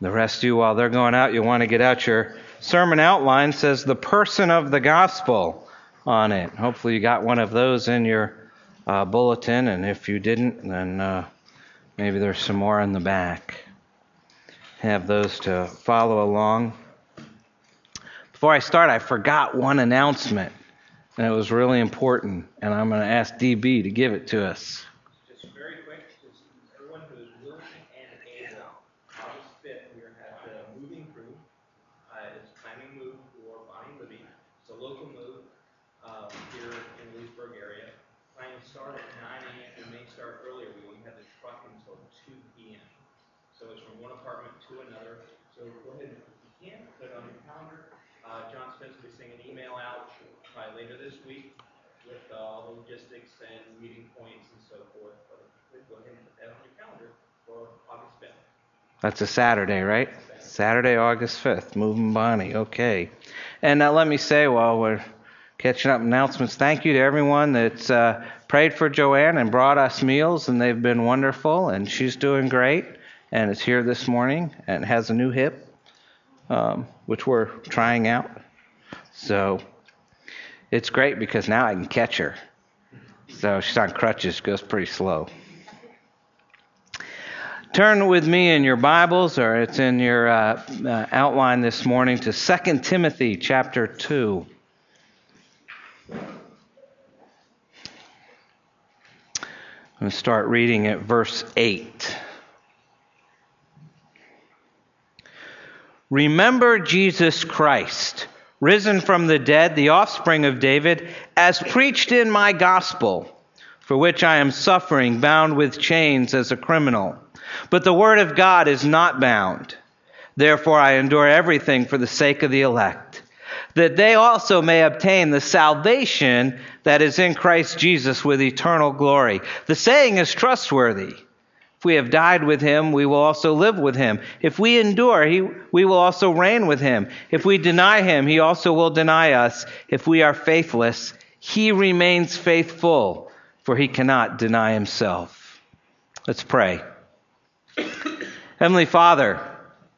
The rest of you, while they're going out, you'll want to get out your sermon outline. Says the person of the gospel on it. Hopefully, you got one of those in your uh, bulletin, and if you didn't, then uh, maybe there's some more in the back. Have those to follow along. Before I start, I forgot one announcement, and it was really important, and I'm going to ask DB to give it to us. This week with uh, logistics and meeting points and so forth. But go ahead and put that on your calendar for August 5th. That's a Saturday, right? Saturday, August 5th. Moving Bonnie. Okay. And now let me say while we're catching up announcements, thank you to everyone that's uh, prayed for Joanne and brought us meals, and they've been wonderful, and she's doing great, and is here this morning and has a new hip, um, which we're trying out. So it's great because now I can catch her. So she's on crutches, goes pretty slow. Turn with me in your Bibles, or it's in your uh, uh, outline this morning, to 2 Timothy chapter 2. I'm going to start reading at verse 8. Remember Jesus Christ risen from the dead, the offspring of David, as preached in my gospel, for which I am suffering, bound with chains as a criminal. But the word of God is not bound. Therefore I endure everything for the sake of the elect, that they also may obtain the salvation that is in Christ Jesus with eternal glory. The saying is trustworthy. If we have died with him, we will also live with him. If we endure, he, we will also reign with him. If we deny him, he also will deny us. If we are faithless, he remains faithful, for he cannot deny himself. Let's pray. Heavenly Father,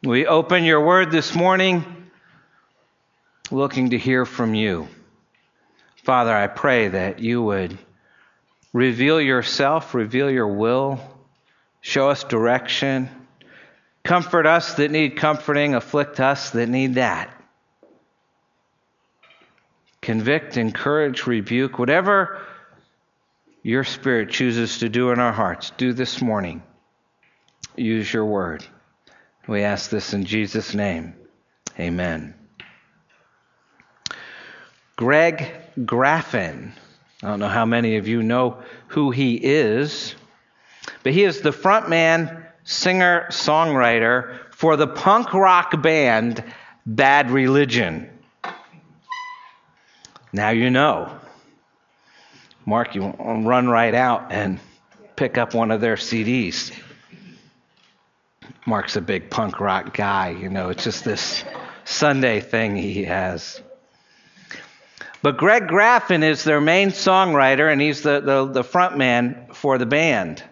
we open your word this morning looking to hear from you. Father, I pray that you would reveal yourself, reveal your will show us direction, comfort us that need comforting, afflict us that need that. Convict, encourage, rebuke, whatever your Spirit chooses to do in our hearts, do this morning. Use your word. We ask this in Jesus' name. Amen. Greg Graffin. I don't know how many of you know who he is. But he is the frontman, singer, songwriter for the punk rock band Bad Religion. Now you know. Mark, you run right out and pick up one of their CDs. Mark's a big punk rock guy, you know, it's just this Sunday thing he has. But Greg Graffin is their main songwriter, and he's the, the, the front man for the band.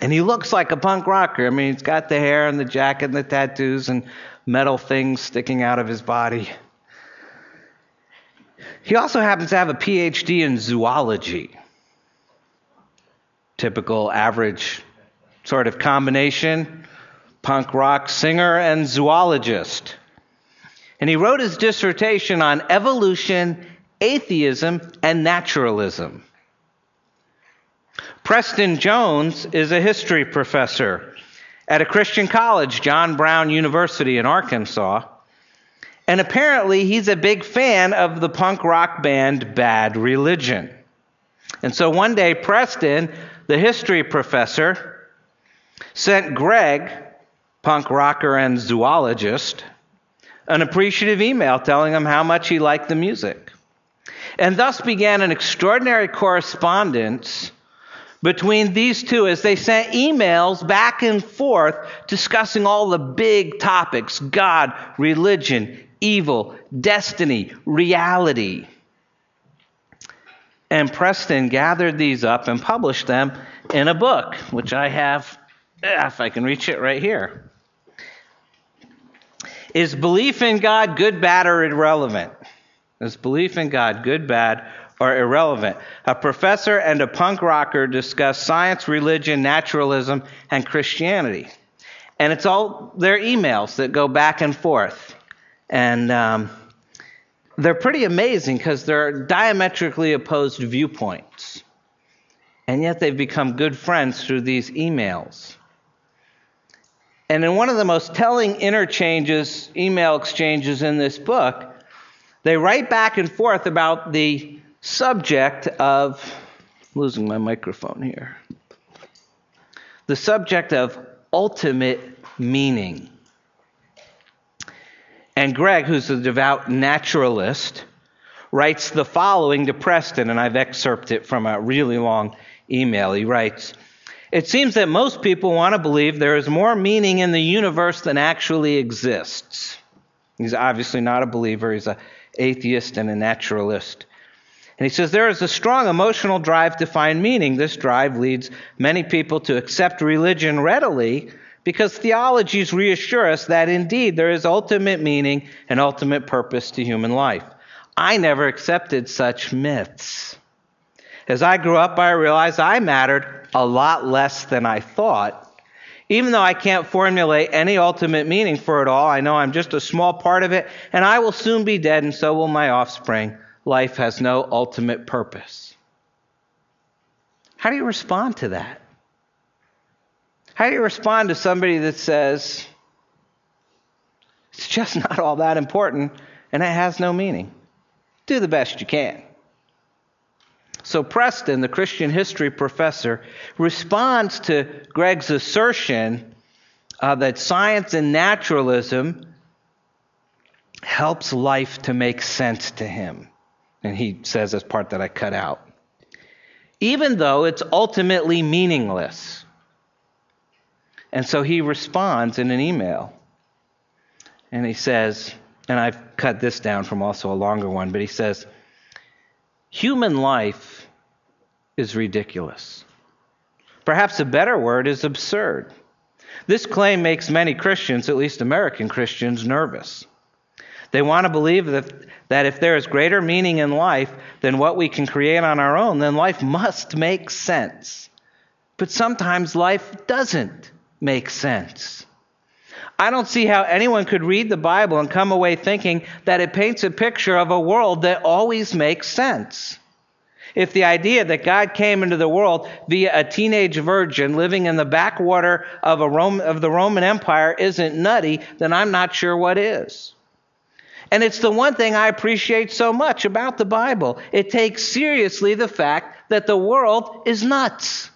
And he looks like a punk rocker. I mean, he's got the hair and the jacket and the tattoos and metal things sticking out of his body. He also happens to have a PhD in zoology. Typical average sort of combination punk rock singer and zoologist. And he wrote his dissertation on evolution, atheism, and naturalism. Preston Jones is a history professor at a Christian college, John Brown University in Arkansas. And apparently, he's a big fan of the punk rock band Bad Religion. And so one day, Preston, the history professor, sent Greg, punk rocker and zoologist, an appreciative email telling him how much he liked the music. And thus began an extraordinary correspondence between these two as they sent emails back and forth discussing all the big topics God, religion, evil, destiny, reality. And Preston gathered these up and published them in a book, which I have, if I can reach it right here. Is belief in God good, bad, or irrelevant? Is belief in God good, bad, or irrelevant? A professor and a punk rocker discuss science, religion, naturalism, and Christianity. And it's all their emails that go back and forth. And um, they're pretty amazing because they're diametrically opposed viewpoints. And yet they've become good friends through these emails. And in one of the most telling interchanges, email exchanges in this book, they write back and forth about the subject of losing my microphone here. The subject of ultimate meaning. And Greg, who's a devout naturalist, writes the following to Preston, and I've excerpted it from a really long email. He writes, it seems that most people want to believe there is more meaning in the universe than actually exists. He's obviously not a believer, he's an atheist and a naturalist. And he says there is a strong emotional drive to find meaning. This drive leads many people to accept religion readily because theologies reassure us that indeed there is ultimate meaning and ultimate purpose to human life. I never accepted such myths. As I grew up, I realized I mattered a lot less than I thought. Even though I can't formulate any ultimate meaning for it all, I know I'm just a small part of it, and I will soon be dead, and so will my offspring. Life has no ultimate purpose. How do you respond to that? How do you respond to somebody that says, it's just not all that important and it has no meaning? Do the best you can. So Preston, the Christian history professor, responds to Greg's assertion uh, that science and naturalism helps life to make sense to him. And he says this part that I cut out. Even though it's ultimately meaningless. And so he responds in an email. And he says, and I've cut this down from also a longer one, but he says, Human life is ridiculous. Perhaps a better word is absurd. This claim makes many Christians, at least American Christians, nervous. They want to believe that, that if there is greater meaning in life than what we can create on our own, then life must make sense. But sometimes life doesn't make sense. I don't see how anyone could read the Bible and come away thinking that it paints a picture of a world that always makes sense. If the idea that God came into the world via a teenage virgin living in the backwater of, Rome, of the Roman Empire isn't nutty, then I'm not sure what is. And it's the one thing I appreciate so much about the Bible. It takes seriously the fact that the world is nuts.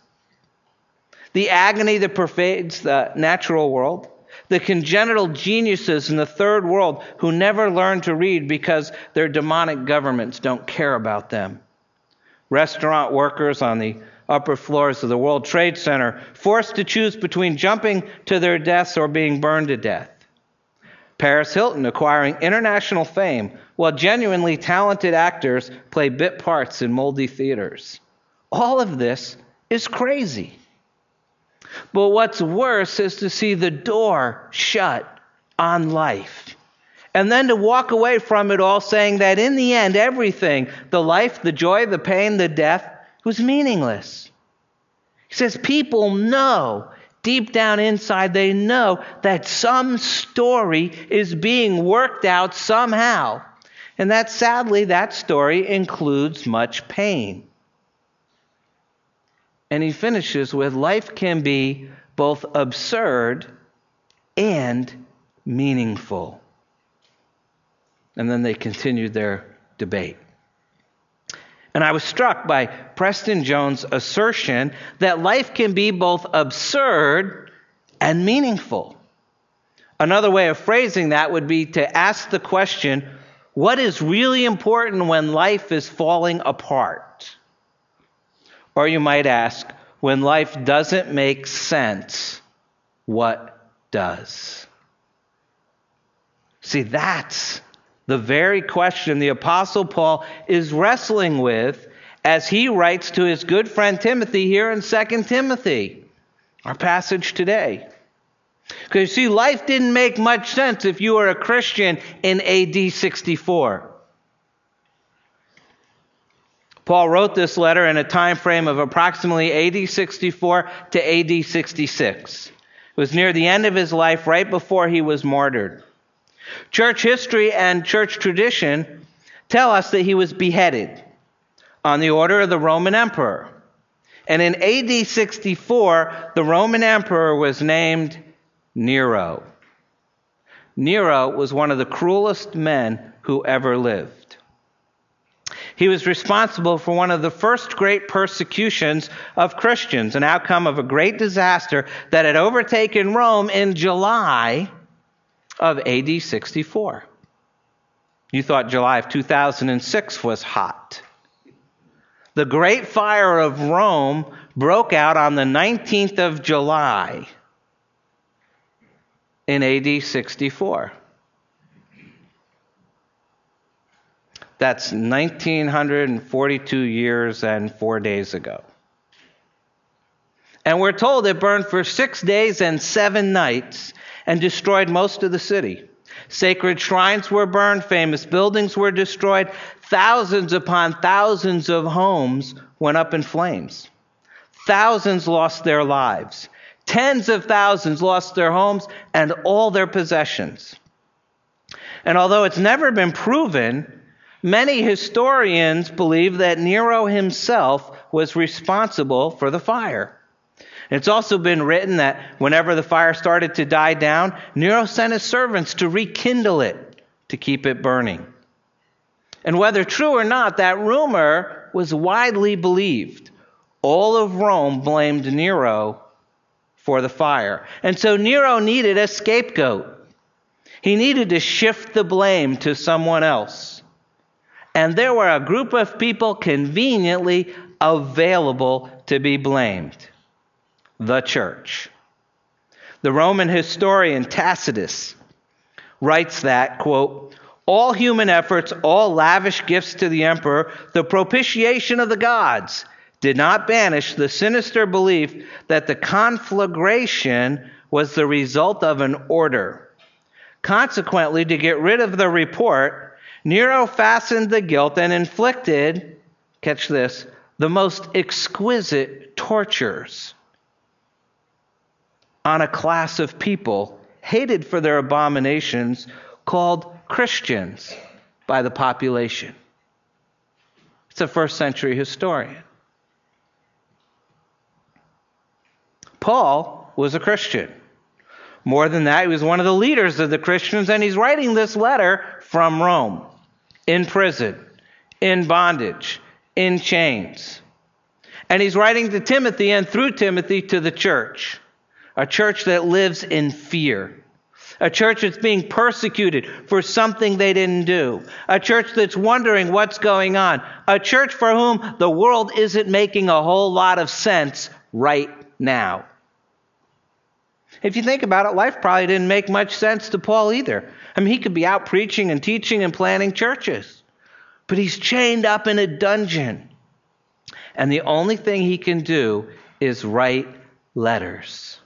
The agony that pervades the natural world, the congenital geniuses in the third world who never learn to read because their demonic governments don't care about them. Restaurant workers on the upper floors of the World Trade Center forced to choose between jumping to their deaths or being burned to death. Paris Hilton acquiring international fame while genuinely talented actors play bit parts in moldy theaters. All of this is crazy. But what's worse is to see the door shut on life. And then to walk away from it all saying that in the end, everything the life, the joy, the pain, the death was meaningless. He says, People know, deep down inside, they know that some story is being worked out somehow. And that sadly, that story includes much pain. And he finishes with life can be both absurd and meaningful. And then they continued their debate. And I was struck by Preston Jones' assertion that life can be both absurd and meaningful. Another way of phrasing that would be to ask the question what is really important when life is falling apart? Or you might ask, when life doesn't make sense, what does? See, that's the very question the Apostle Paul is wrestling with as he writes to his good friend Timothy here in 2 Timothy, our passage today. Because you see, life didn't make much sense if you were a Christian in AD 64. Paul wrote this letter in a time frame of approximately AD 64 to AD 66. It was near the end of his life, right before he was martyred. Church history and church tradition tell us that he was beheaded on the order of the Roman emperor. And in AD 64, the Roman emperor was named Nero. Nero was one of the cruelest men who ever lived. He was responsible for one of the first great persecutions of Christians, an outcome of a great disaster that had overtaken Rome in July of AD 64. You thought July of 2006 was hot. The Great Fire of Rome broke out on the 19th of July in AD 64. That's 1942 years and four days ago. And we're told it burned for six days and seven nights and destroyed most of the city. Sacred shrines were burned, famous buildings were destroyed, thousands upon thousands of homes went up in flames. Thousands lost their lives. Tens of thousands lost their homes and all their possessions. And although it's never been proven, many historians believe that Nero himself was responsible for the fire. It's also been written that whenever the fire started to die down, Nero sent his servants to rekindle it to keep it burning. And whether true or not, that rumor was widely believed. All of Rome blamed Nero for the fire. And so Nero needed a scapegoat. He needed to shift the blame to someone else. And there were a group of people conveniently available to be blamed the church. The Roman historian Tacitus writes that, quote, all human efforts, all lavish gifts to the emperor, the propitiation of the gods, did not banish the sinister belief that the conflagration was the result of an order. Consequently, to get rid of the report, Nero fastened the guilt and inflicted, catch this, the most exquisite tortures on a class of people hated for their abominations called Christians by the population. It's a first century historian. Paul was a Christian. More than that, he was one of the leaders of the Christians, and he's writing this letter from Rome, in prison, in bondage, in chains. And he's writing to Timothy and through Timothy to the church, a church that lives in fear. A church that's being persecuted for something they didn't do. A church that's wondering what's going on. A church for whom the world isn't making a whole lot of sense right now. If you think about it, life probably didn't make much sense to Paul either. I mean, he could be out preaching and teaching and planting churches, but he's chained up in a dungeon. And the only thing he can do is write letters.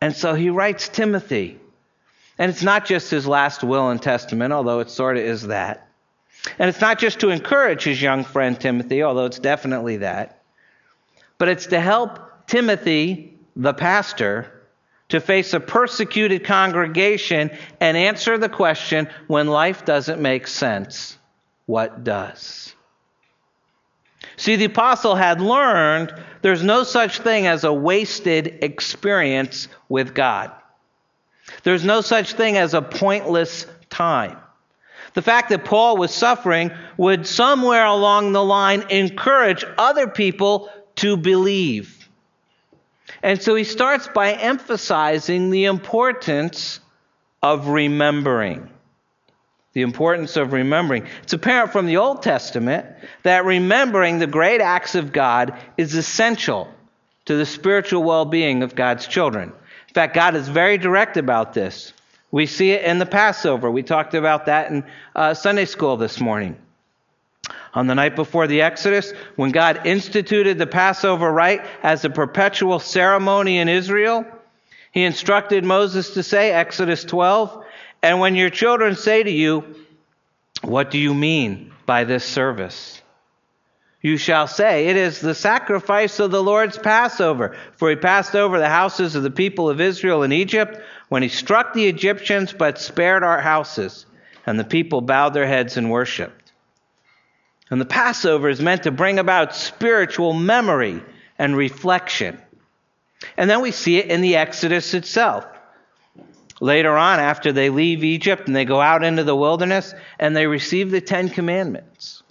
And so he writes Timothy. And it's not just his last will and testament, although it sort of is that. And it's not just to encourage his young friend Timothy, although it's definitely that. But it's to help Timothy, the pastor, to face a persecuted congregation and answer the question when life doesn't make sense, what does? See, the apostle had learned there's no such thing as a wasted experience with God. There's no such thing as a pointless time. The fact that Paul was suffering would somewhere along the line encourage other people to believe. And so he starts by emphasizing the importance of remembering. The importance of remembering. It's apparent from the Old Testament that remembering the great acts of God is essential to the spiritual well being of God's children. In fact, God is very direct about this. We see it in the Passover. We talked about that in uh, Sunday school this morning. On the night before the Exodus, when God instituted the Passover rite as a perpetual ceremony in Israel, He instructed Moses to say, Exodus 12, and when your children say to you, What do you mean by this service? You shall say, It is the sacrifice of the Lord's Passover. For he passed over the houses of the people of Israel in Egypt when he struck the Egyptians, but spared our houses. And the people bowed their heads and worshiped. And the Passover is meant to bring about spiritual memory and reflection. And then we see it in the Exodus itself. Later on, after they leave Egypt and they go out into the wilderness and they receive the Ten Commandments.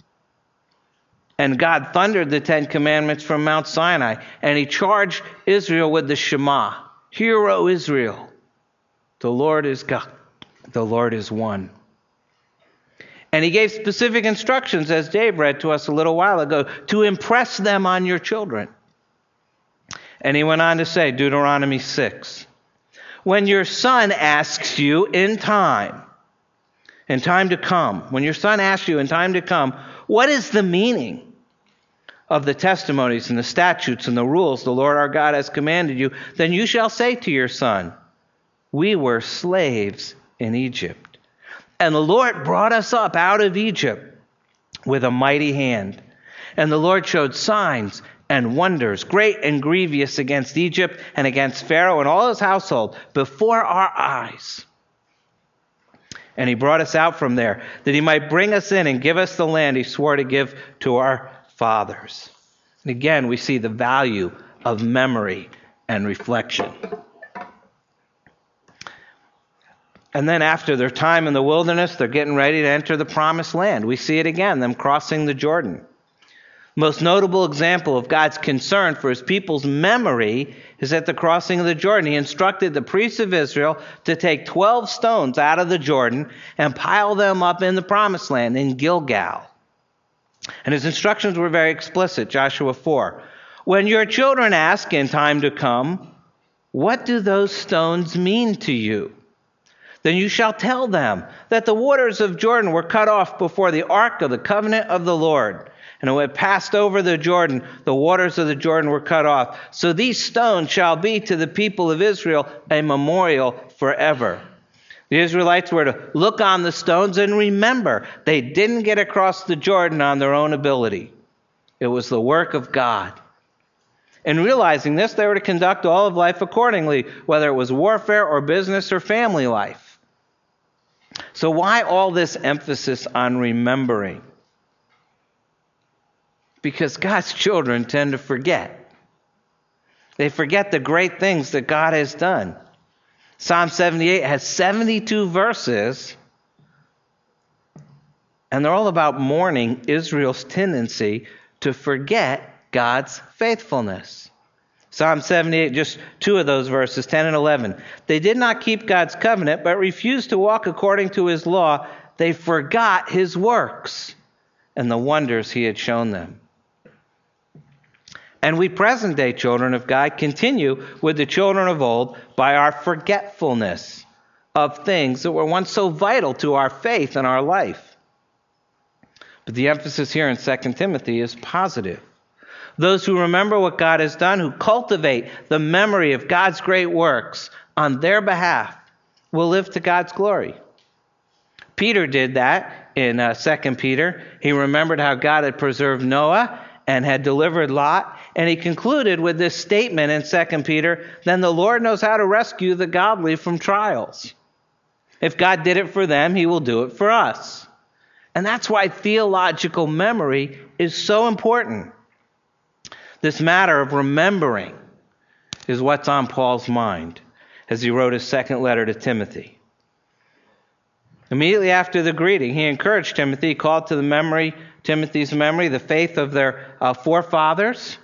And God thundered the Ten Commandments from Mount Sinai and he charged Israel with the Shema Hear, O Israel, the Lord is God, the Lord is one. And he gave specific instructions, as Dave read to us a little while ago, to impress them on your children. And he went on to say, Deuteronomy 6, when your son asks you in time, in time to come, when your son asks you in time to come, what is the meaning of the testimonies and the statutes and the rules the Lord our God has commanded you, then you shall say to your son, We were slaves in Egypt. And the Lord brought us up out of Egypt with a mighty hand. And the Lord showed signs and wonders, great and grievous, against Egypt and against Pharaoh and all his household before our eyes. And he brought us out from there, that he might bring us in and give us the land he swore to give to our fathers. And again, we see the value of memory and reflection. And then after their time in the wilderness, they're getting ready to enter the promised land. We see it again, them crossing the Jordan. Most notable example of God's concern for his people's memory is at the crossing of the Jordan. He instructed the priests of Israel to take 12 stones out of the Jordan and pile them up in the promised land in Gilgal. And his instructions were very explicit. Joshua 4. When your children ask in time to come, What do those stones mean to you? Then you shall tell them that the waters of Jordan were cut off before the ark of the covenant of the Lord and when it passed over the Jordan, the waters of the Jordan were cut off. So these stones shall be to the people of Israel a memorial forever. The Israelites were to look on the stones and remember they didn't get across the Jordan on their own ability. It was the work of God. And realizing this, they were to conduct all of life accordingly, whether it was warfare or business or family life. So, why all this emphasis on remembering? Because God's children tend to forget. They forget the great things that God has done. Psalm 78 has 72 verses, and they're all about mourning Israel's tendency to forget God's faithfulness. Psalm 78, just two of those verses, 10 and 11. They did not keep God's covenant, but refused to walk according to his law. They forgot his works and the wonders he had shown them. And we present day children of God continue with the children of old by our forgetfulness of things that were once so vital to our faith and our life. But the emphasis here in 2 Timothy is positive. Those who remember what God has done, who cultivate the memory of God's great works on their behalf, will live to God's glory. Peter did that in uh, 2 Peter. He remembered how God had preserved Noah and had delivered Lot. And he concluded with this statement in 2 Peter then the Lord knows how to rescue the godly from trials. If God did it for them, he will do it for us. And that's why theological memory is so important. This matter of remembering is what's on Paul's mind as he wrote his second letter to Timothy. Immediately after the greeting, he encouraged Timothy, called to the memory Timothy's memory the faith of their uh, forefathers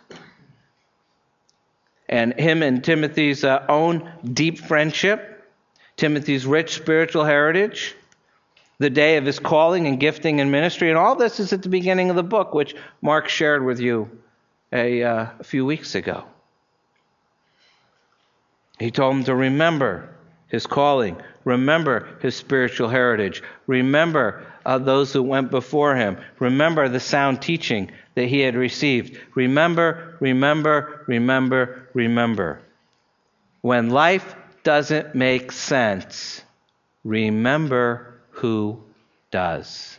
and him and Timothy's uh, own deep friendship, Timothy's rich spiritual heritage, the day of his calling and gifting and ministry, and all this is at the beginning of the book, which Mark shared with you a, uh, a few weeks ago. He told him to remember his calling, remember his spiritual heritage, remember uh, those who went before him, remember the sound teaching that he had received. Remember, remember, remember, remember. When life doesn't make sense, remember who does.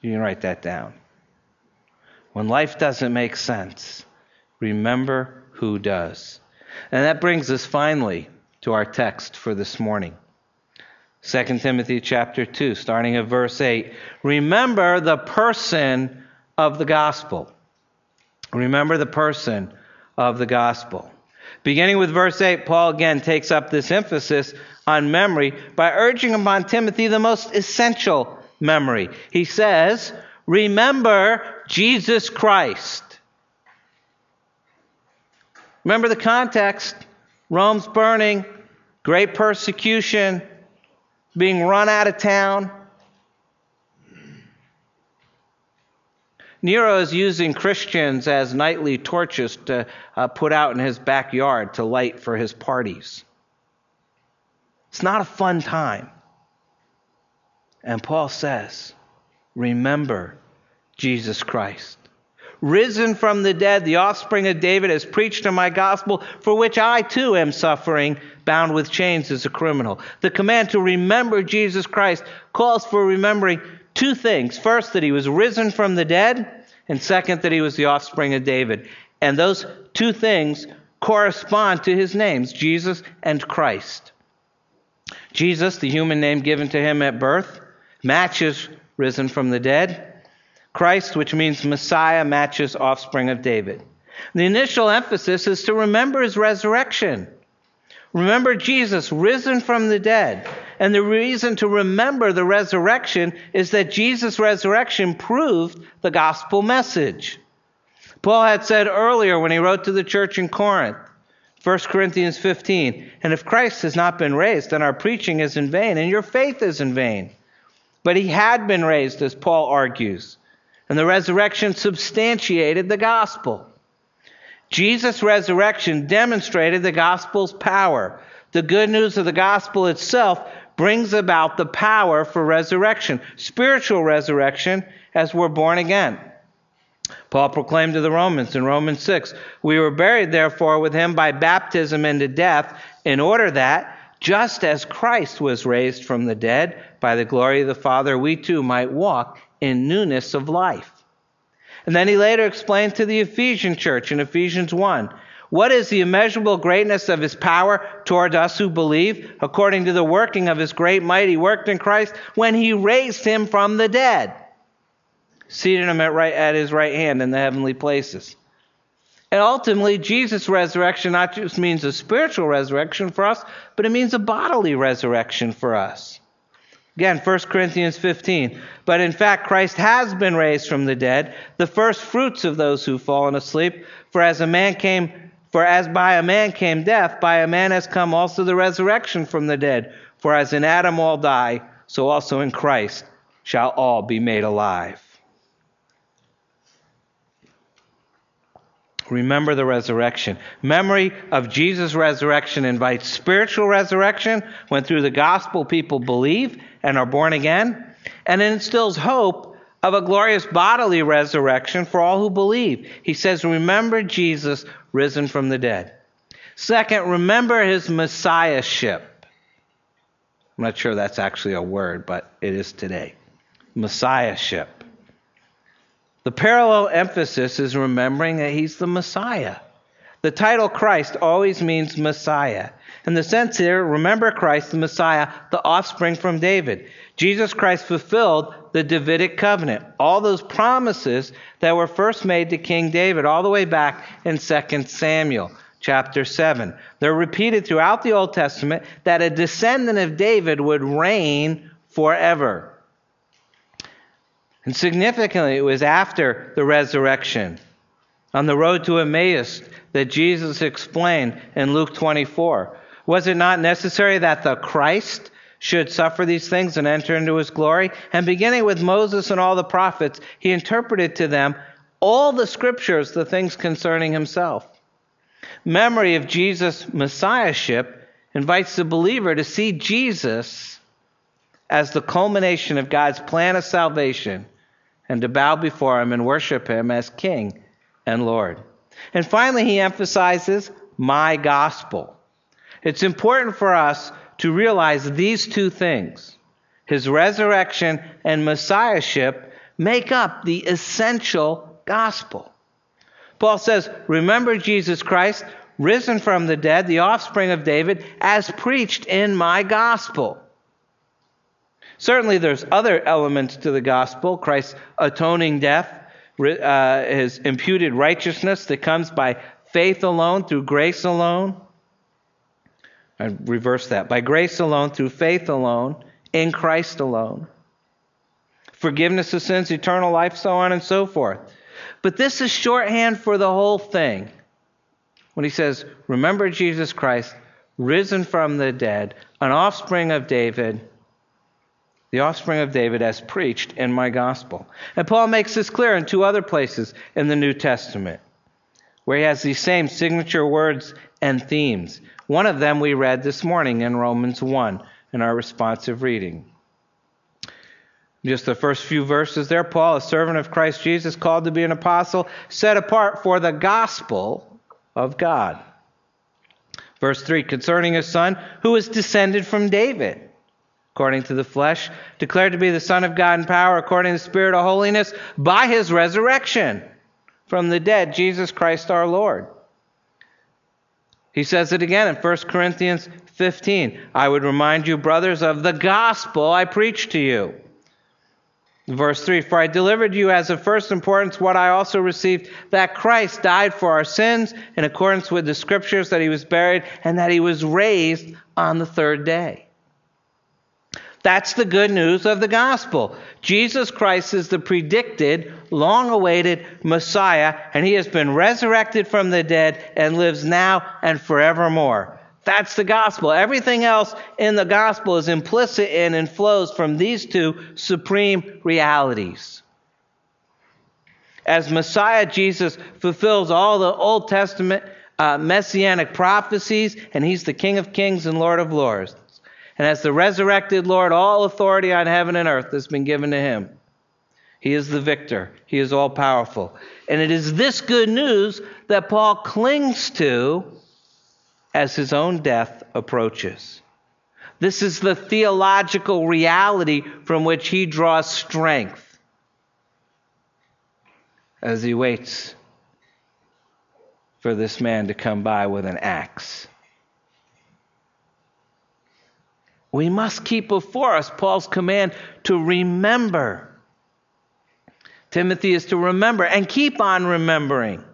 You can write that down. When life doesn't make sense, remember who does. And that brings us finally to our text for this morning. 2 Timothy chapter 2, starting at verse 8. Remember the person of the gospel. Remember the person of the gospel. Beginning with verse 8, Paul again takes up this emphasis on memory by urging upon Timothy the most essential memory. He says, Remember Jesus Christ. Remember the context Rome's burning, great persecution, being run out of town. Nero is using Christians as nightly torches to uh, put out in his backyard to light for his parties. It's not a fun time. And Paul says, Remember Jesus Christ. Risen from the dead, the offspring of David has preached in my gospel, for which I too am suffering, bound with chains as a criminal. The command to remember Jesus Christ calls for remembering two things. First, that he was risen from the dead, and second, that he was the offspring of David. And those two things correspond to his names, Jesus and Christ. Jesus, the human name given to him at birth, matches risen from the dead. Christ, which means Messiah, matches offspring of David. The initial emphasis is to remember his resurrection. Remember Jesus risen from the dead. And the reason to remember the resurrection is that Jesus' resurrection proved the gospel message. Paul had said earlier when he wrote to the church in Corinth, 1 Corinthians 15, and if Christ has not been raised, then our preaching is in vain and your faith is in vain. But he had been raised, as Paul argues, and the resurrection substantiated the gospel. Jesus' resurrection demonstrated the gospel's power. The good news of the gospel itself brings about the power for resurrection, spiritual resurrection, as we're born again. Paul proclaimed to the Romans in Romans 6 We were buried, therefore, with him by baptism into death, in order that, just as Christ was raised from the dead by the glory of the Father, we too might walk in newness of life. And then he later explained to the Ephesian church in Ephesians 1 what is the immeasurable greatness of his power toward us who believe, according to the working of his great might he worked in Christ when he raised him from the dead, seated him at, right, at his right hand in the heavenly places. And ultimately, Jesus' resurrection not just means a spiritual resurrection for us, but it means a bodily resurrection for us. Again, 1 Corinthians 15. But in fact, Christ has been raised from the dead, the first fruits of those who've fallen asleep. For as a man came, for as by a man came death, by a man has come also the resurrection from the dead. For as in Adam all die, so also in Christ shall all be made alive. Remember the resurrection. Memory of Jesus' resurrection invites spiritual resurrection when through the gospel people believe and are born again. And it instills hope of a glorious bodily resurrection for all who believe. He says, Remember Jesus risen from the dead. Second, remember his messiahship. I'm not sure that's actually a word, but it is today. Messiahship. The parallel emphasis is remembering that he's the Messiah. The title Christ always means Messiah. In the sense here, remember Christ, the Messiah, the offspring from David. Jesus Christ fulfilled the Davidic covenant. All those promises that were first made to King David, all the way back in 2 Samuel chapter 7. They're repeated throughout the Old Testament that a descendant of David would reign forever. And significantly, it was after the resurrection, on the road to Emmaus, that Jesus explained in Luke 24. Was it not necessary that the Christ should suffer these things and enter into his glory? And beginning with Moses and all the prophets, he interpreted to them all the scriptures, the things concerning himself. Memory of Jesus' messiahship invites the believer to see Jesus as the culmination of God's plan of salvation and to bow before him and worship him as King and Lord. And finally, he emphasizes my gospel. It's important for us to realize these two things his resurrection and messiahship make up the essential gospel. Paul says, Remember Jesus Christ, risen from the dead, the offspring of David, as preached in my gospel. Certainly, there's other elements to the gospel Christ's atoning death, uh, his imputed righteousness that comes by faith alone, through grace alone. I reverse that. By grace alone, through faith alone, in Christ alone. Forgiveness of sins, eternal life, so on and so forth. But this is shorthand for the whole thing. When he says, Remember Jesus Christ, risen from the dead, an offspring of David, the offspring of David as preached in my gospel. And Paul makes this clear in two other places in the New Testament, where he has these same signature words and themes. One of them we read this morning in Romans 1 in our responsive reading. Just the first few verses there, Paul, a servant of Christ Jesus, called to be an apostle, set apart for the gospel of God. Verse 3 concerning his son, who is descended from David, according to the flesh, declared to be the Son of God in power, according to the Spirit of holiness, by his resurrection from the dead, Jesus Christ our Lord. He says it again in 1 Corinthians 15. I would remind you, brothers, of the gospel I preached to you Verse 3 For I delivered you as of first importance what I also received that Christ died for our sins in accordance with the scriptures, that he was buried, and that he was raised on the third day. That's the good news of the gospel. Jesus Christ is the predicted, long awaited Messiah, and he has been resurrected from the dead and lives now and forevermore. That's the gospel. Everything else in the gospel is implicit in and flows from these two supreme realities. As Messiah, Jesus fulfills all the Old Testament uh, messianic prophecies, and he's the King of kings and Lord of lords. And as the resurrected Lord, all authority on heaven and earth has been given to him. He is the victor, he is all powerful. And it is this good news that Paul clings to as his own death approaches. This is the theological reality from which he draws strength as he waits for this man to come by with an axe. We must keep before us Paul's command to remember. Timothy is to remember and keep on remembering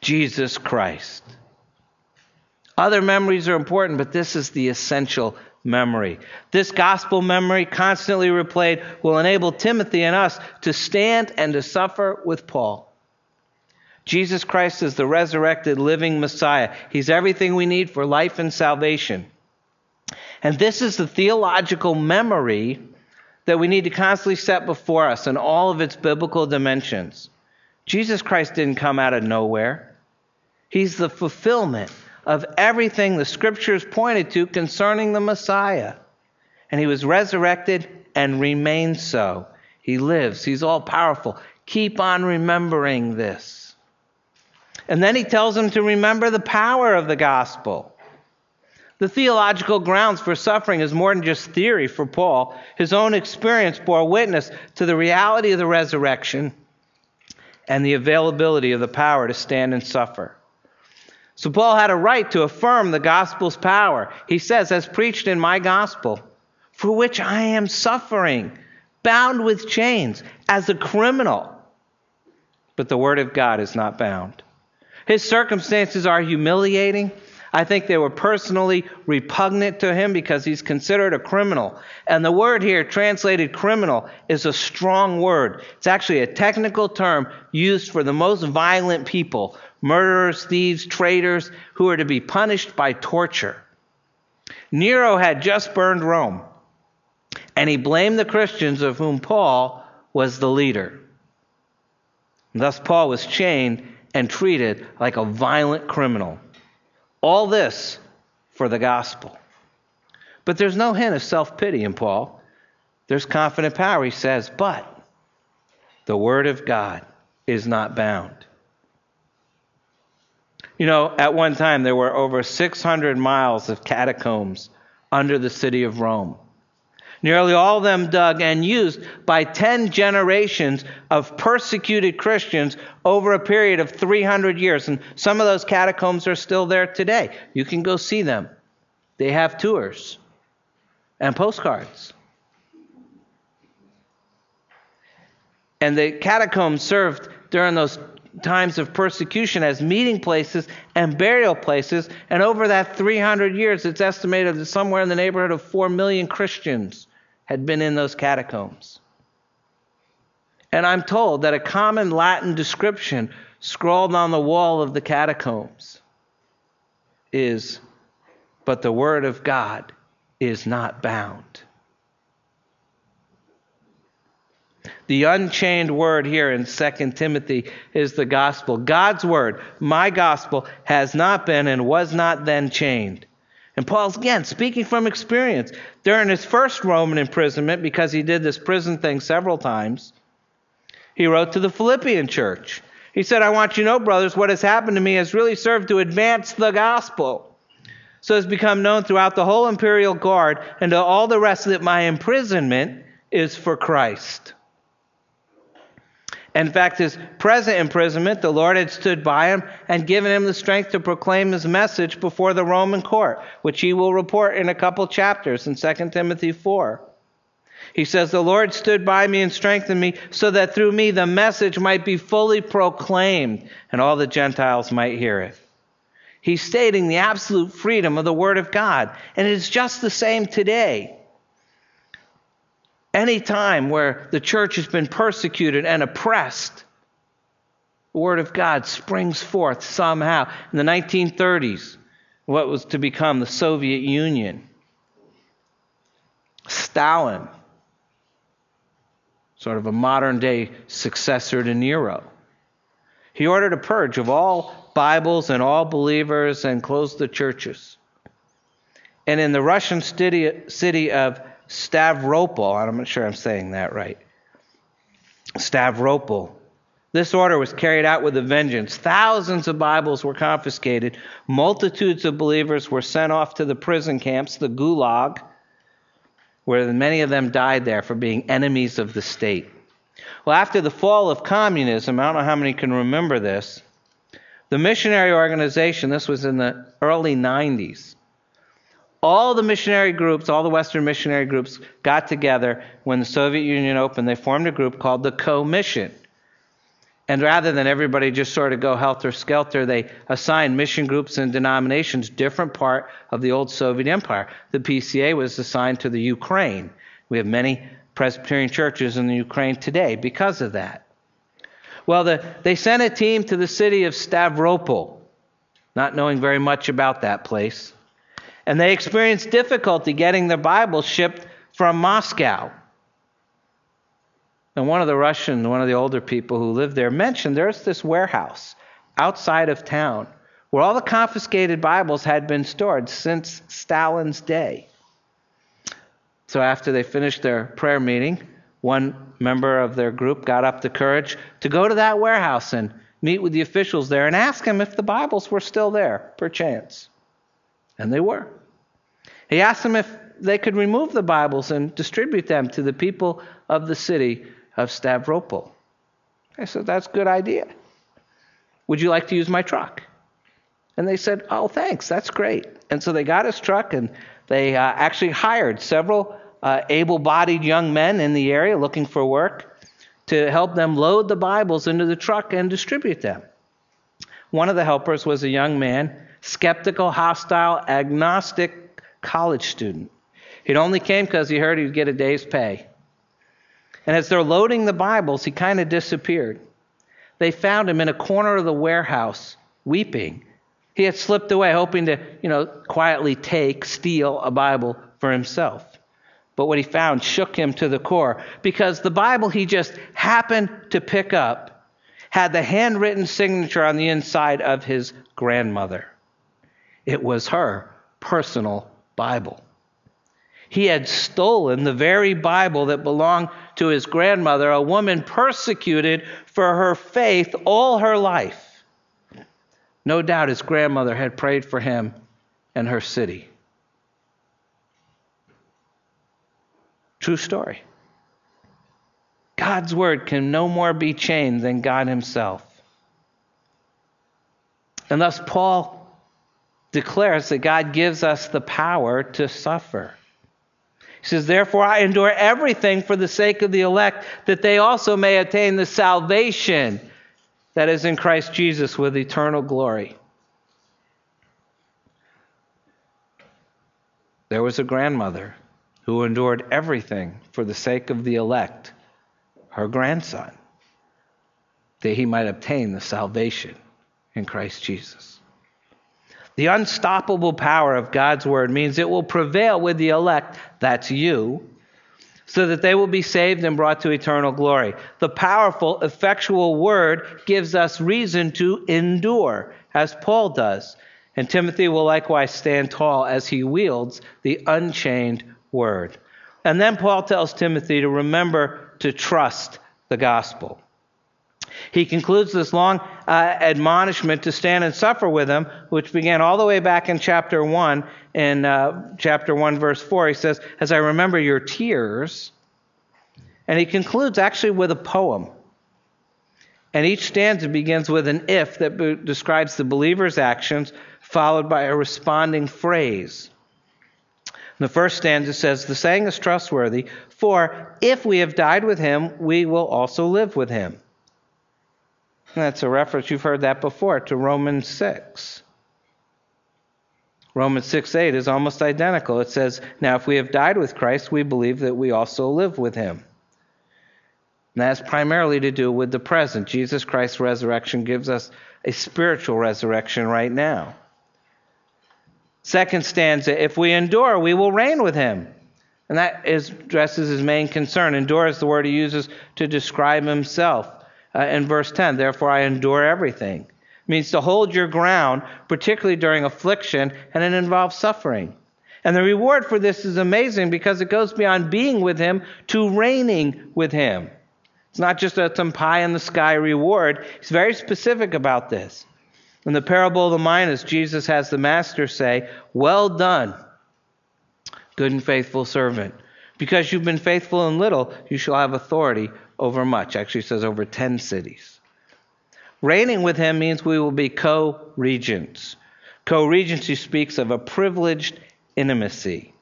Jesus Christ. Other memories are important, but this is the essential memory. This gospel memory, constantly replayed, will enable Timothy and us to stand and to suffer with Paul. Jesus Christ is the resurrected living Messiah. He's everything we need for life and salvation. And this is the theological memory that we need to constantly set before us in all of its biblical dimensions. Jesus Christ didn't come out of nowhere, He's the fulfillment of everything the scriptures pointed to concerning the Messiah. And he was resurrected and remains so. He lives, he's all powerful. Keep on remembering this. And then he tells them to remember the power of the gospel. The theological grounds for suffering is more than just theory for Paul. His own experience bore witness to the reality of the resurrection and the availability of the power to stand and suffer. So Paul had a right to affirm the gospel's power. He says, as preached in my gospel, for which I am suffering, bound with chains, as a criminal. But the word of God is not bound. His circumstances are humiliating. I think they were personally repugnant to him because he's considered a criminal. And the word here, translated criminal, is a strong word. It's actually a technical term used for the most violent people murderers, thieves, traitors, who are to be punished by torture. Nero had just burned Rome, and he blamed the Christians, of whom Paul was the leader. Thus, Paul was chained and treated like a violent criminal. All this for the gospel. But there's no hint of self pity in Paul. There's confident power. He says, But the word of God is not bound. You know, at one time there were over 600 miles of catacombs under the city of Rome. Nearly all of them dug and used by 10 generations of persecuted Christians over a period of 300 years. And some of those catacombs are still there today. You can go see them. They have tours and postcards. And the catacombs served during those times of persecution as meeting places and burial places. And over that 300 years, it's estimated that somewhere in the neighborhood of 4 million Christians had been in those catacombs. And I'm told that a common Latin description scrawled on the wall of the catacombs is, But the Word of God is not bound. The unchained word here in 2 Timothy is the gospel. God's word, my gospel, has not been and was not then chained. And Paul's again speaking from experience. During his first Roman imprisonment, because he did this prison thing several times, he wrote to the Philippian church. He said, I want you to know, brothers, what has happened to me has really served to advance the gospel. So it's become known throughout the whole imperial guard and to all the rest that my imprisonment is for Christ. In fact, his present imprisonment, the Lord had stood by him and given him the strength to proclaim his message before the Roman court, which he will report in a couple chapters in 2 Timothy 4. He says, The Lord stood by me and strengthened me so that through me the message might be fully proclaimed and all the Gentiles might hear it. He's stating the absolute freedom of the Word of God. And it is just the same today. Any time where the church has been persecuted and oppressed, the Word of God springs forth somehow. In the 1930s, what was to become the Soviet Union, Stalin, sort of a modern day successor to Nero, he ordered a purge of all Bibles and all believers and closed the churches. And in the Russian city, city of Stavropol, I'm not sure I'm saying that right. Stavropol. This order was carried out with a vengeance. Thousands of Bibles were confiscated. Multitudes of believers were sent off to the prison camps, the Gulag, where many of them died there for being enemies of the state. Well, after the fall of communism, I don't know how many can remember this, the missionary organization, this was in the early 90s, all the missionary groups, all the Western missionary groups got together when the Soviet Union opened. They formed a group called the Co-Mission. And rather than everybody just sort of go helter skelter, they assigned mission groups and denominations different part of the old Soviet Empire. The PCA was assigned to the Ukraine. We have many Presbyterian churches in the Ukraine today because of that. Well, the, they sent a team to the city of Stavropol, not knowing very much about that place and they experienced difficulty getting their Bibles shipped from Moscow. And one of the Russian, one of the older people who lived there mentioned there's this warehouse outside of town where all the confiscated Bibles had been stored since Stalin's day. So after they finished their prayer meeting, one member of their group got up the courage to go to that warehouse and meet with the officials there and ask them if the Bibles were still there, perchance. And they were. He asked them if they could remove the Bibles and distribute them to the people of the city of Stavropol. I said, That's a good idea. Would you like to use my truck? And they said, Oh, thanks, that's great. And so they got his truck and they uh, actually hired several uh, able bodied young men in the area looking for work to help them load the Bibles into the truck and distribute them. One of the helpers was a young man, skeptical, hostile, agnostic college student. He'd only came because he heard he'd get a day's pay. And as they're loading the Bibles, he kind of disappeared. They found him in a corner of the warehouse, weeping. He had slipped away, hoping to, you know, quietly take, steal a Bible for himself. But what he found shook him to the core because the Bible he just happened to pick up had the handwritten signature on the inside of his grandmother. It was her personal Bible. He had stolen the very Bible that belonged to his grandmother, a woman persecuted for her faith all her life. No doubt his grandmother had prayed for him and her city. True story. God's word can no more be chained than God himself. And thus, Paul declares that God gives us the power to suffer. He says, Therefore, I endure everything for the sake of the elect, that they also may attain the salvation that is in Christ Jesus with eternal glory. There was a grandmother who endured everything for the sake of the elect, her grandson, that he might obtain the salvation in Christ Jesus. The unstoppable power of God's word means it will prevail with the elect, that's you, so that they will be saved and brought to eternal glory. The powerful, effectual word gives us reason to endure, as Paul does. And Timothy will likewise stand tall as he wields the unchained word. And then Paul tells Timothy to remember to trust the gospel. He concludes this long uh, admonishment to stand and suffer with him, which began all the way back in chapter 1. In uh, chapter 1, verse 4, he says, As I remember your tears. And he concludes actually with a poem. And each stanza begins with an if that be- describes the believer's actions, followed by a responding phrase. The first stanza says, The saying is trustworthy, for if we have died with him, we will also live with him. That's a reference, you've heard that before, to Romans 6. Romans 6 8 is almost identical. It says, Now if we have died with Christ, we believe that we also live with him. And that's primarily to do with the present. Jesus Christ's resurrection gives us a spiritual resurrection right now. Second stanza, if we endure, we will reign with him. And that is, addresses his main concern. Endure is the word he uses to describe himself. Uh, in verse 10, therefore I endure everything. It means to hold your ground, particularly during affliction, and it involves suffering. And the reward for this is amazing because it goes beyond being with him to reigning with him. It's not just a some pie in the sky reward. He's very specific about this. In the parable of the minas, Jesus has the master say, Well done, good and faithful servant. Because you've been faithful in little, you shall have authority over much. Actually, says over 10 cities. Reigning with him means we will be co regents. Co regency speaks of a privileged intimacy.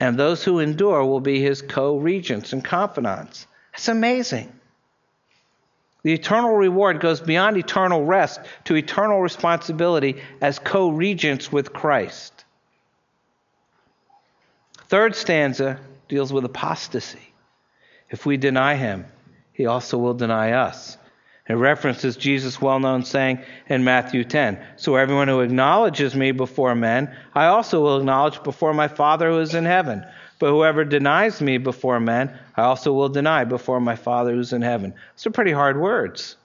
And those who endure will be his co regents and confidants. It's amazing. The eternal reward goes beyond eternal rest to eternal responsibility as co regents with Christ. Third stanza deals with apostasy. If we deny him, he also will deny us. It references Jesus' well known saying in Matthew 10 So everyone who acknowledges me before men, I also will acknowledge before my Father who is in heaven. But whoever denies me before men, I also will deny before my Father who's in heaven. Those are pretty hard words.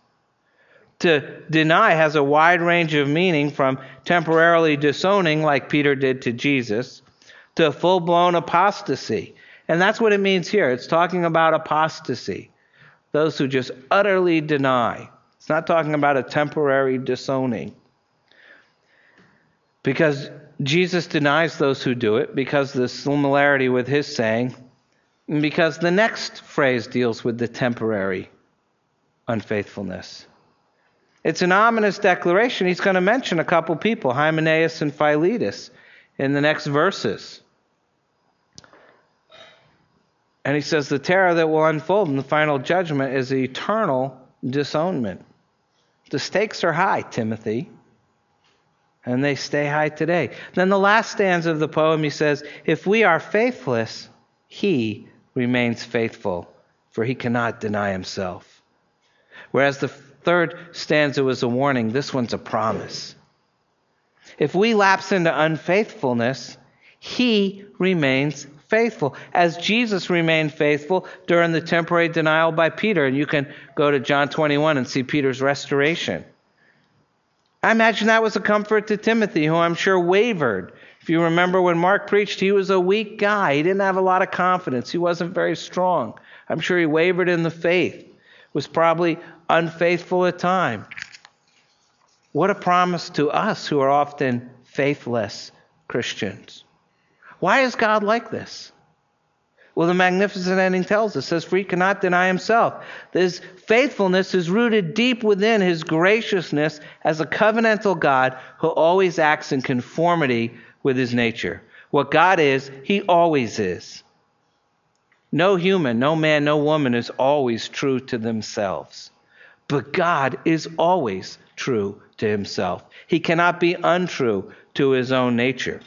To deny has a wide range of meaning from temporarily disowning, like Peter did to Jesus, to full blown apostasy. And that's what it means here. It's talking about apostasy, those who just utterly deny. It's not talking about a temporary disowning. Because Jesus denies those who do it because of the similarity with his saying, and because the next phrase deals with the temporary unfaithfulness. It's an ominous declaration. He's going to mention a couple people, Hymenaeus and Philetus, in the next verses. And he says the terror that will unfold in the final judgment is eternal disownment. The stakes are high, Timothy and they stay high today. Then the last stanza of the poem, he says, If we are faithless, he remains faithful, for he cannot deny himself. Whereas the third stanza was a warning, this one's a promise. If we lapse into unfaithfulness, he remains faithful, as Jesus remained faithful during the temporary denial by Peter. And you can go to John 21 and see Peter's restoration. I imagine that was a comfort to Timothy, who I'm sure wavered. If you remember when Mark preached, he was a weak guy. He didn't have a lot of confidence. He wasn't very strong. I'm sure he wavered in the faith, was probably unfaithful at times. What a promise to us who are often faithless Christians. Why is God like this? Well, the magnificent ending tells us, says, For he cannot deny himself. His faithfulness is rooted deep within his graciousness as a covenantal God who always acts in conformity with his nature. What God is, he always is. No human, no man, no woman is always true to themselves. But God is always true to himself. He cannot be untrue to his own nature.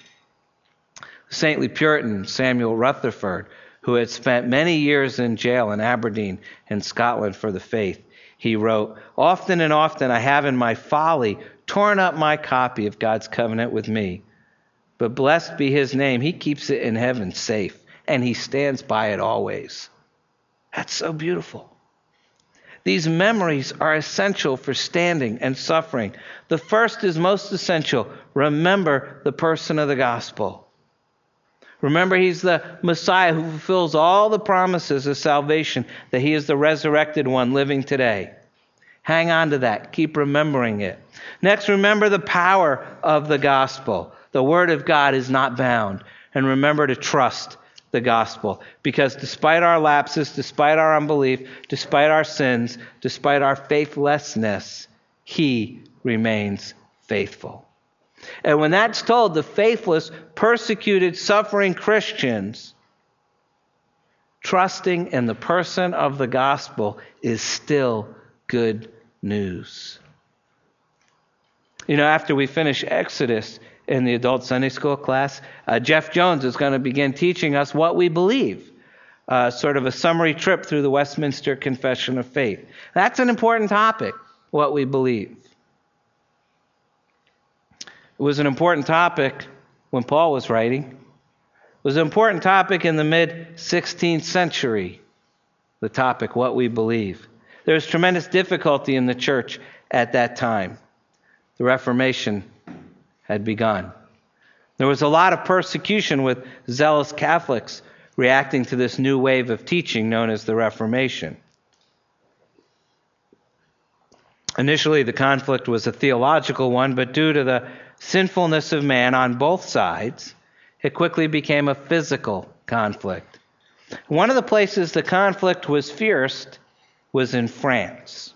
Saintly Puritan Samuel Rutherford who had spent many years in jail in Aberdeen in Scotland for the faith. He wrote, Often and often I have in my folly torn up my copy of God's covenant with me. But blessed be his name, he keeps it in heaven safe, and he stands by it always. That's so beautiful. These memories are essential for standing and suffering. The first is most essential. Remember the person of the gospel. Remember, he's the Messiah who fulfills all the promises of salvation, that he is the resurrected one living today. Hang on to that. Keep remembering it. Next, remember the power of the gospel. The word of God is not bound. And remember to trust the gospel. Because despite our lapses, despite our unbelief, despite our sins, despite our faithlessness, he remains faithful. And when that's told, the faithless, persecuted, suffering Christians, trusting in the person of the gospel is still good news. You know, after we finish Exodus in the adult Sunday school class, uh, Jeff Jones is going to begin teaching us what we believe. Uh, sort of a summary trip through the Westminster Confession of Faith. That's an important topic, what we believe. It was an important topic when Paul was writing. It was an important topic in the mid 16th century, the topic, what we believe. There was tremendous difficulty in the church at that time. The Reformation had begun. There was a lot of persecution with zealous Catholics reacting to this new wave of teaching known as the Reformation. Initially, the conflict was a theological one, but due to the sinfulness of man on both sides, it quickly became a physical conflict. One of the places the conflict was fierce was in France.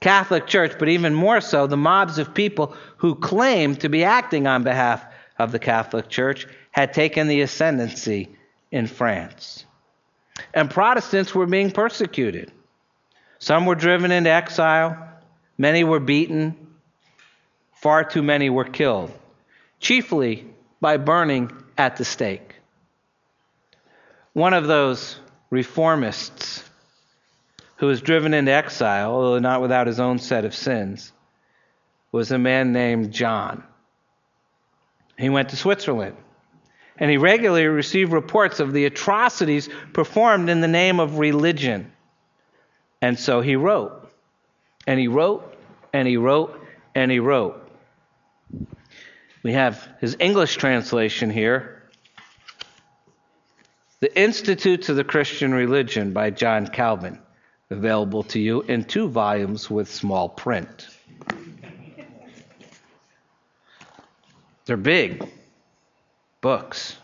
Catholic Church, but even more so, the mobs of people who claimed to be acting on behalf of the Catholic Church had taken the ascendancy in France. And Protestants were being persecuted. Some were driven into exile, many were beaten, far too many were killed, chiefly by burning at the stake. One of those reformists who was driven into exile, although not without his own set of sins, was a man named John. He went to Switzerland and he regularly received reports of the atrocities performed in the name of religion. And so he wrote, and he wrote, and he wrote, and he wrote. We have his English translation here The Institutes of the Christian Religion by John Calvin, available to you in two volumes with small print. They're big books.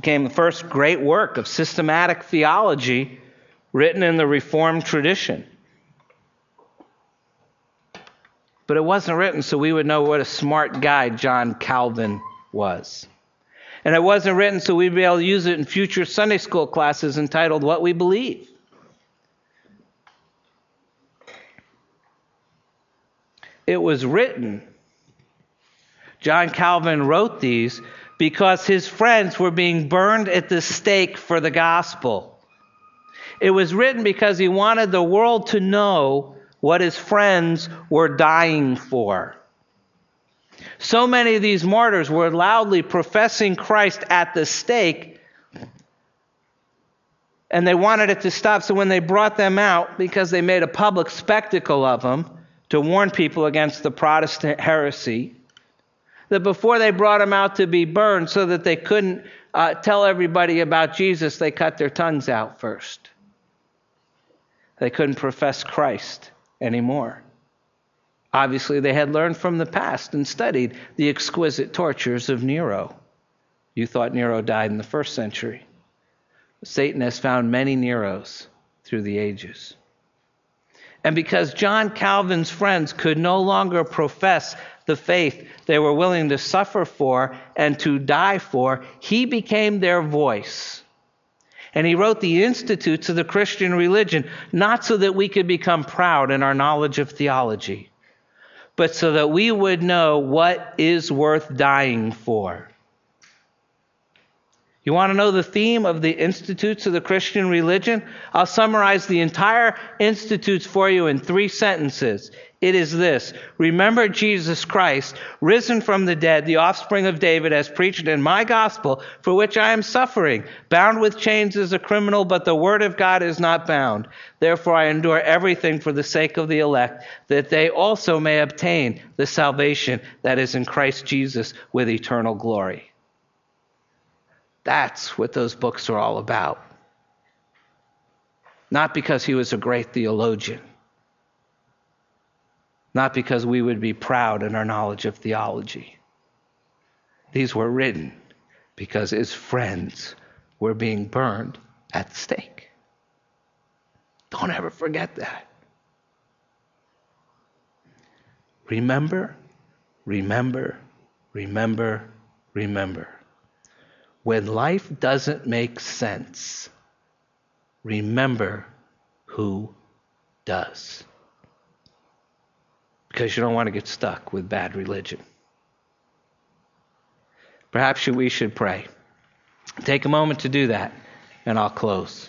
Became the first great work of systematic theology written in the Reformed tradition. but it wasn't written so we would know what a smart guy John Calvin was. And it wasn't written so we'd be able to use it in future Sunday school classes entitled What We Believe. It was written, John Calvin wrote these because his friends were being burned at the stake for the gospel. It was written because he wanted the world to know what his friends were dying for. So many of these martyrs were loudly professing Christ at the stake, and they wanted it to stop. So when they brought them out, because they made a public spectacle of them to warn people against the Protestant heresy, that before they brought them out to be burned so that they couldn't uh, tell everybody about Jesus, they cut their tongues out first. They couldn't profess Christ anymore. Obviously, they had learned from the past and studied the exquisite tortures of Nero. You thought Nero died in the first century. Satan has found many Neros through the ages. And because John Calvin's friends could no longer profess the faith they were willing to suffer for and to die for, he became their voice. And he wrote the Institutes of the Christian religion, not so that we could become proud in our knowledge of theology, but so that we would know what is worth dying for. You want to know the theme of the Institutes of the Christian religion? I'll summarize the entire Institutes for you in three sentences. It is this Remember Jesus Christ, risen from the dead, the offspring of David, as preached in my gospel, for which I am suffering, bound with chains as a criminal, but the word of God is not bound. Therefore I endure everything for the sake of the elect, that they also may obtain the salvation that is in Christ Jesus with eternal glory. That's what those books are all about. Not because he was a great theologian not because we would be proud in our knowledge of theology. These were written because his friends were being burned at stake. Don't ever forget that. Remember, remember, remember, remember. When life doesn't make sense, remember who does because you don't want to get stuck with bad religion. Perhaps we should pray. Take a moment to do that, and I'll close.